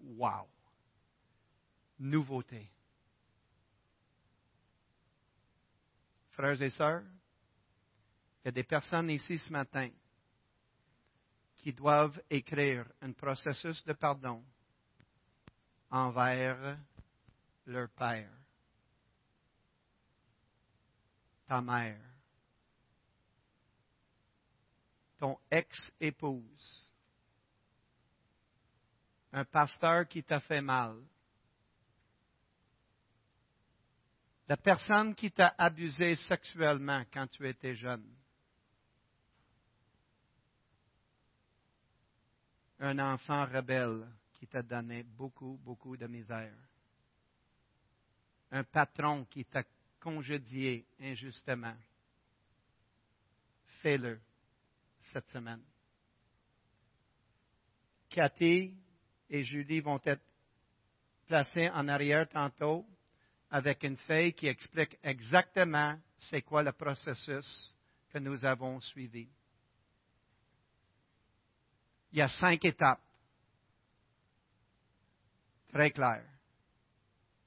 Wow! Nouveauté. Frères et sœurs, il y a des personnes ici ce matin qui doivent écrire un processus de pardon envers leur père, ta mère, ton ex-épouse, un pasteur qui t'a fait mal, la personne qui t'a abusé sexuellement quand tu étais jeune, un enfant rebelle qui t'a donné beaucoup, beaucoup de misère, un patron qui t'a congédié injustement. Fais-le cette semaine. Cathy et Julie vont être placées en arrière tantôt avec une feuille qui explique exactement c'est quoi le processus que nous avons suivi. Il y a cinq étapes. Très clair.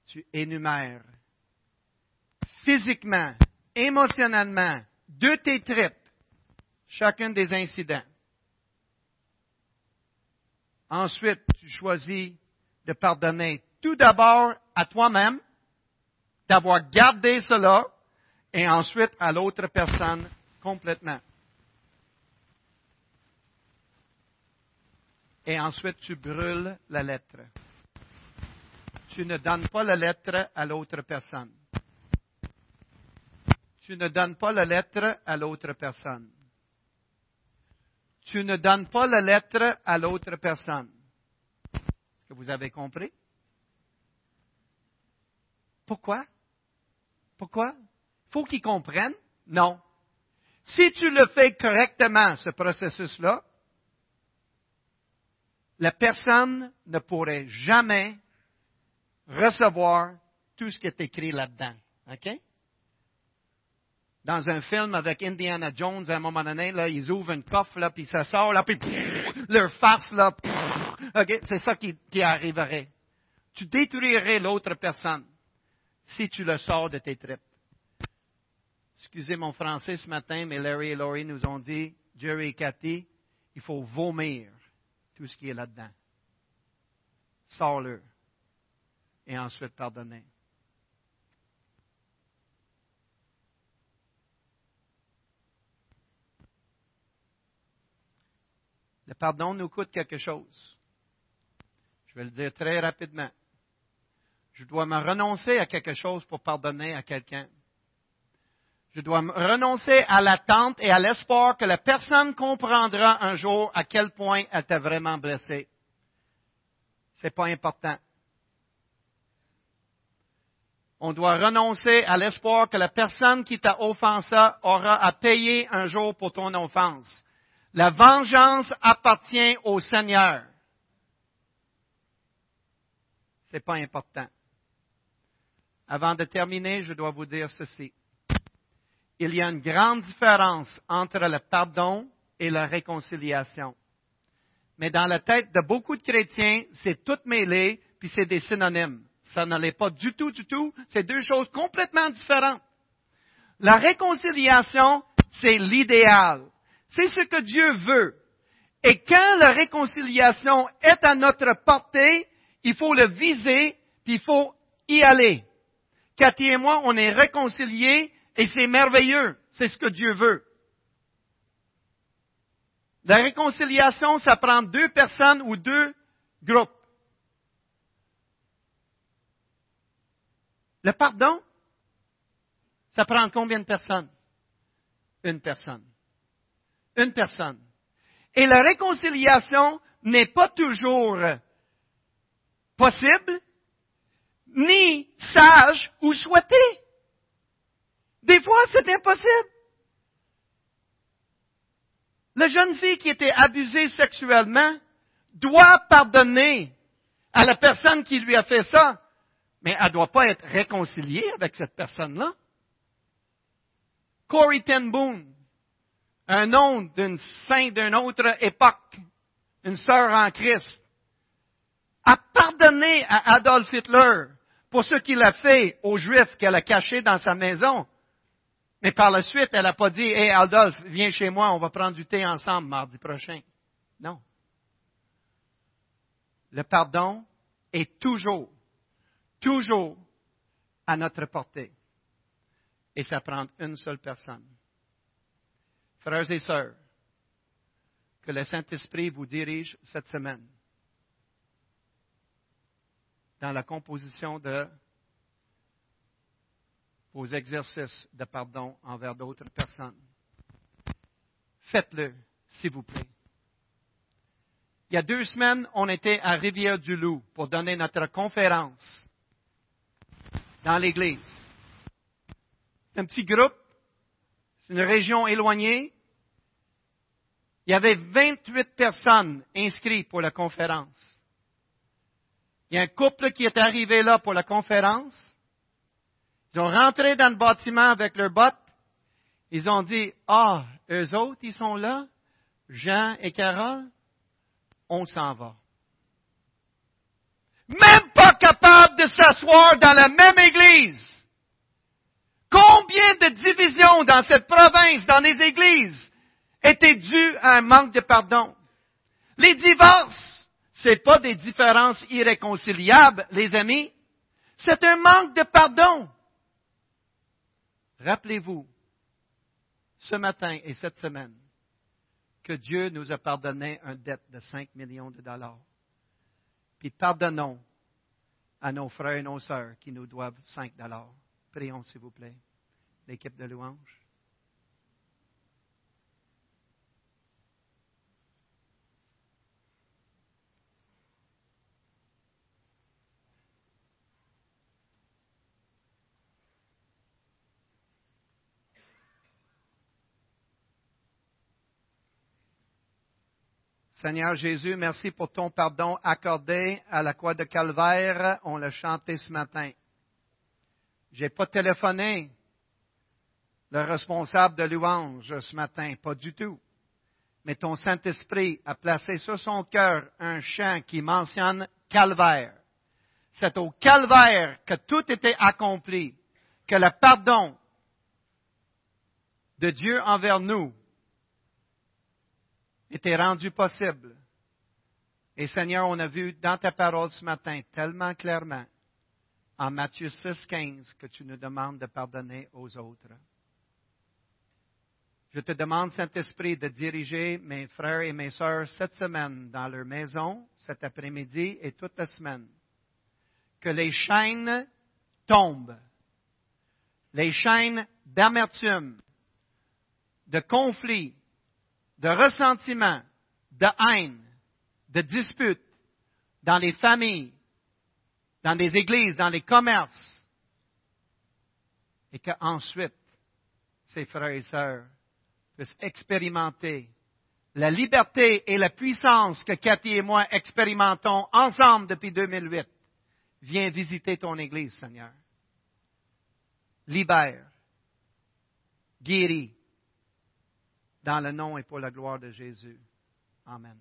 Tu énumères physiquement, émotionnellement, de tes tripes, chacun des incidents. Ensuite, tu choisis de pardonner tout d'abord à toi-même, d'avoir gardé cela, et ensuite à l'autre personne complètement. Et ensuite, tu brûles la lettre. Tu ne donnes pas la lettre à l'autre personne. Tu ne donnes pas la lettre à l'autre personne. Tu ne donnes pas la lettre à l'autre personne. Est-ce que vous avez compris? Pourquoi? Pourquoi? Faut qu'ils comprennent? Non. Si tu le fais correctement, ce processus-là, la personne ne pourrait jamais recevoir tout ce qui est écrit là-dedans. OK? Dans un film avec Indiana Jones, à un moment donné, là, ils ouvrent une coffre, là, puis ça sort, là, puis leur face, là, OK? C'est ça qui, qui arriverait. Tu détruirais l'autre personne si tu le sors de tes tripes. Excusez mon français ce matin, mais Larry et Laurie nous ont dit, Jerry et Cathy, il faut vomir tout ce qui est là-dedans. Sors-le. Et ensuite pardonner. Le pardon nous coûte quelque chose. Je vais le dire très rapidement. Je dois me renoncer à quelque chose pour pardonner à quelqu'un. Je dois me renoncer à l'attente et à l'espoir que la personne comprendra un jour à quel point elle t'a vraiment blessé. C'est pas important. On doit renoncer à l'espoir que la personne qui t'a offensé aura à payer un jour pour ton offense. La vengeance appartient au Seigneur. C'est pas important. Avant de terminer, je dois vous dire ceci. Il y a une grande différence entre le pardon et la réconciliation. Mais dans la tête de beaucoup de chrétiens, c'est tout mêlé, puis c'est des synonymes. Ça ne l'est pas du tout, du tout. C'est deux choses complètement différentes. La réconciliation, c'est l'idéal. C'est ce que Dieu veut. Et quand la réconciliation est à notre portée, il faut le viser, puis il faut y aller. Cathy et moi, on est réconciliés et c'est merveilleux. C'est ce que Dieu veut. La réconciliation, ça prend deux personnes ou deux groupes. Le pardon, ça prend combien de personnes? Une personne. Une personne. Et la réconciliation n'est pas toujours possible, ni sage ou souhaité. Des fois, c'est impossible. La jeune fille qui était abusée sexuellement doit pardonner à la personne qui lui a fait ça, mais elle ne doit pas être réconciliée avec cette personne-là. Corey Ten Boom, un nom d'une sainte d'une autre époque, une sœur en Christ, a pardonné à Adolf Hitler pour ce qu'il a fait aux Juifs qu'elle a cachés dans sa maison. Mais par la suite, elle n'a pas dit, Hé Adolphe, viens chez moi, on va prendre du thé ensemble mardi prochain. Non. Le pardon est toujours, toujours à notre portée. Et ça prend une seule personne. Frères et sœurs, que le Saint-Esprit vous dirige cette semaine dans la composition de vos exercices de pardon envers d'autres personnes. Faites-le, s'il vous plaît. Il y a deux semaines, on était à Rivière-du-Loup pour donner notre conférence dans l'Église. C'est un petit groupe, c'est une région éloignée. Il y avait 28 personnes inscrites pour la conférence. Il y a un couple qui est arrivé là pour la conférence. Ils ont rentré dans le bâtiment avec leurs bottes. Ils ont dit, ah, eux autres, ils sont là. Jean et Carole, on s'en va. Même pas capable de s'asseoir dans la même église. Combien de divisions dans cette province, dans les églises, étaient dues à un manque de pardon? Les divorces, c'est pas des différences irréconciliables, les amis. C'est un manque de pardon. Rappelez-vous, ce matin et cette semaine, que Dieu nous a pardonné un dette de 5 millions de dollars. Puis pardonnons à nos frères et nos sœurs qui nous doivent 5 dollars. Prions, s'il vous plaît, l'équipe de louange. Seigneur Jésus, merci pour ton pardon accordé à la croix de Calvaire. On l'a chanté ce matin. J'ai pas téléphoné le responsable de louange ce matin, pas du tout. Mais ton Saint-Esprit a placé sur son cœur un chant qui mentionne Calvaire. C'est au Calvaire que tout était accompli, que le pardon de Dieu envers nous était rendu possible. Et Seigneur, on a vu dans ta parole ce matin tellement clairement en Matthieu 6, 15 que tu nous demandes de pardonner aux autres. Je te demande, Saint-Esprit, de diriger mes frères et mes sœurs cette semaine dans leur maison, cet après-midi et toute la semaine. Que les chaînes tombent. Les chaînes d'amertume, de conflit, de ressentiment, de haine, de disputes dans les familles, dans les églises, dans les commerces, et qu'ensuite, ces frères et sœurs puissent expérimenter la liberté et la puissance que Cathy et moi expérimentons ensemble depuis 2008. Viens visiter ton Église, Seigneur. Libère, guéris, dans le nom et pour la gloire de Jésus. Amen.